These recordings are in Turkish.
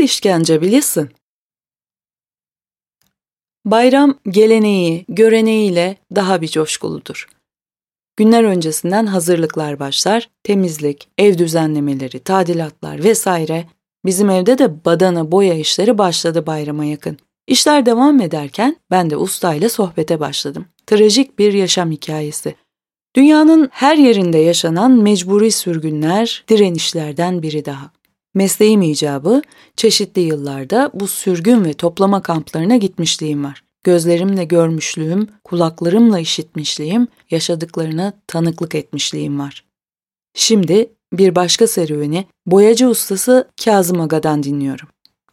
işkence bilirsin. Bayram geleneği, göreneğiyle daha bir coşkuludur. Günler öncesinden hazırlıklar başlar, temizlik, ev düzenlemeleri, tadilatlar vesaire. Bizim evde de badana boya işleri başladı bayrama yakın. İşler devam ederken ben de ustayla sohbete başladım. Trajik bir yaşam hikayesi. Dünyanın her yerinde yaşanan mecburi sürgünler, direnişlerden biri daha. Mesleğim icabı çeşitli yıllarda bu sürgün ve toplama kamplarına gitmişliğim var. Gözlerimle görmüşlüğüm, kulaklarımla işitmişliğim, yaşadıklarına tanıklık etmişliğim var. Şimdi bir başka serüveni boyacı ustası Kazım Aga'dan dinliyorum.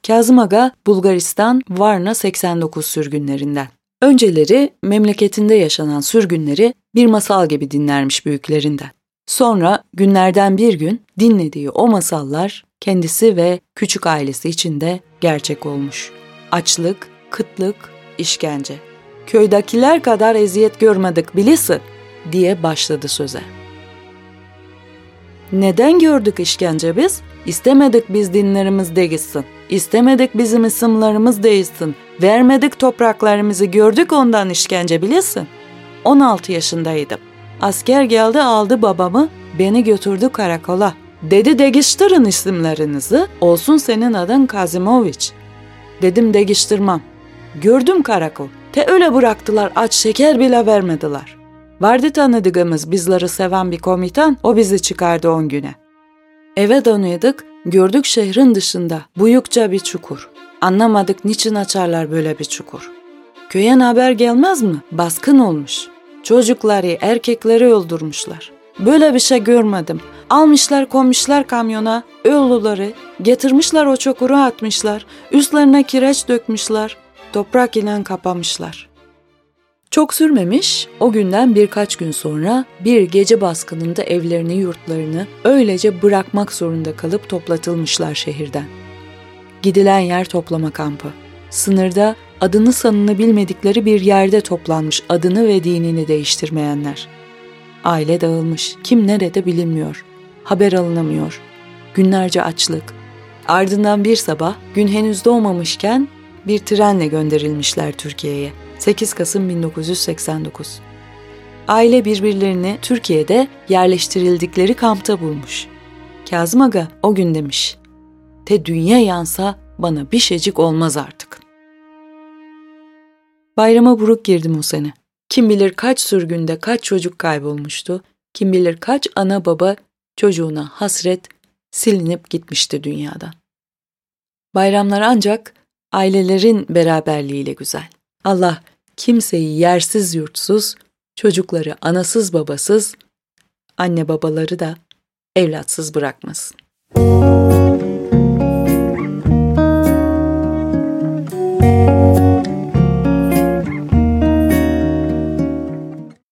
Kazım Aga, Bulgaristan Varna 89 sürgünlerinden. Önceleri memleketinde yaşanan sürgünleri bir masal gibi dinlermiş büyüklerinden. Sonra günlerden bir gün dinlediği o masallar kendisi ve küçük ailesi için de gerçek olmuş. Açlık, kıtlık, işkence. Köydakiler kadar eziyet görmedik bilisi diye başladı söze. Neden gördük işkence biz? İstemedik biz dinlerimiz değilsin. İstemedik bizim isimlerimiz değilsin. Vermedik topraklarımızı gördük ondan işkence bilirsin. 16 yaşındaydım. Asker geldi aldı babamı, beni götürdü karakola. Dedi değiştirin isimlerinizi, olsun senin adın Kazimoviç. Dedim değiştirmem. Gördüm karakol. Te öyle bıraktılar aç şeker bile vermediler. Vardı tanıdığımız bizleri seven bir komutan, o bizi çıkardı on güne. Eve dönüyorduk, gördük şehrin dışında büyükçe bir çukur. Anlamadık niçin açarlar böyle bir çukur. Köye haber gelmez mi? Baskın olmuş. Çocukları, erkekleri öldürmüşler. Böyle bir şey görmedim. Almışlar koymuşlar kamyona, ölüleri, getirmişler o çukuru atmışlar, üstlerine kireç dökmüşler, toprak ile kapamışlar. Çok sürmemiş, o günden birkaç gün sonra bir gece baskınında evlerini yurtlarını öylece bırakmak zorunda kalıp toplatılmışlar şehirden. Gidilen yer toplama kampı. Sınırda adını sanını bilmedikleri bir yerde toplanmış adını ve dinini değiştirmeyenler. Aile dağılmış, kim nerede bilinmiyor. Haber alınamıyor. Günlerce açlık. Ardından bir sabah gün henüz doğmamışken bir trenle gönderilmişler Türkiye'ye. 8 Kasım 1989. Aile birbirlerini Türkiye'de yerleştirildikleri kampta bulmuş. Kazım Aga o gün demiş. Te dünya yansa bana bir şeycik olmaz artık. Bayrama buruk girdim o sene. Kim bilir kaç sürgünde kaç çocuk kaybolmuştu. Kim bilir kaç ana baba çocuğuna hasret silinip gitmişti dünyadan. Bayramlar ancak ailelerin beraberliğiyle güzel. Allah kimseyi yersiz yurtsuz, çocukları anasız babasız, anne babaları da evlatsız bırakmasın.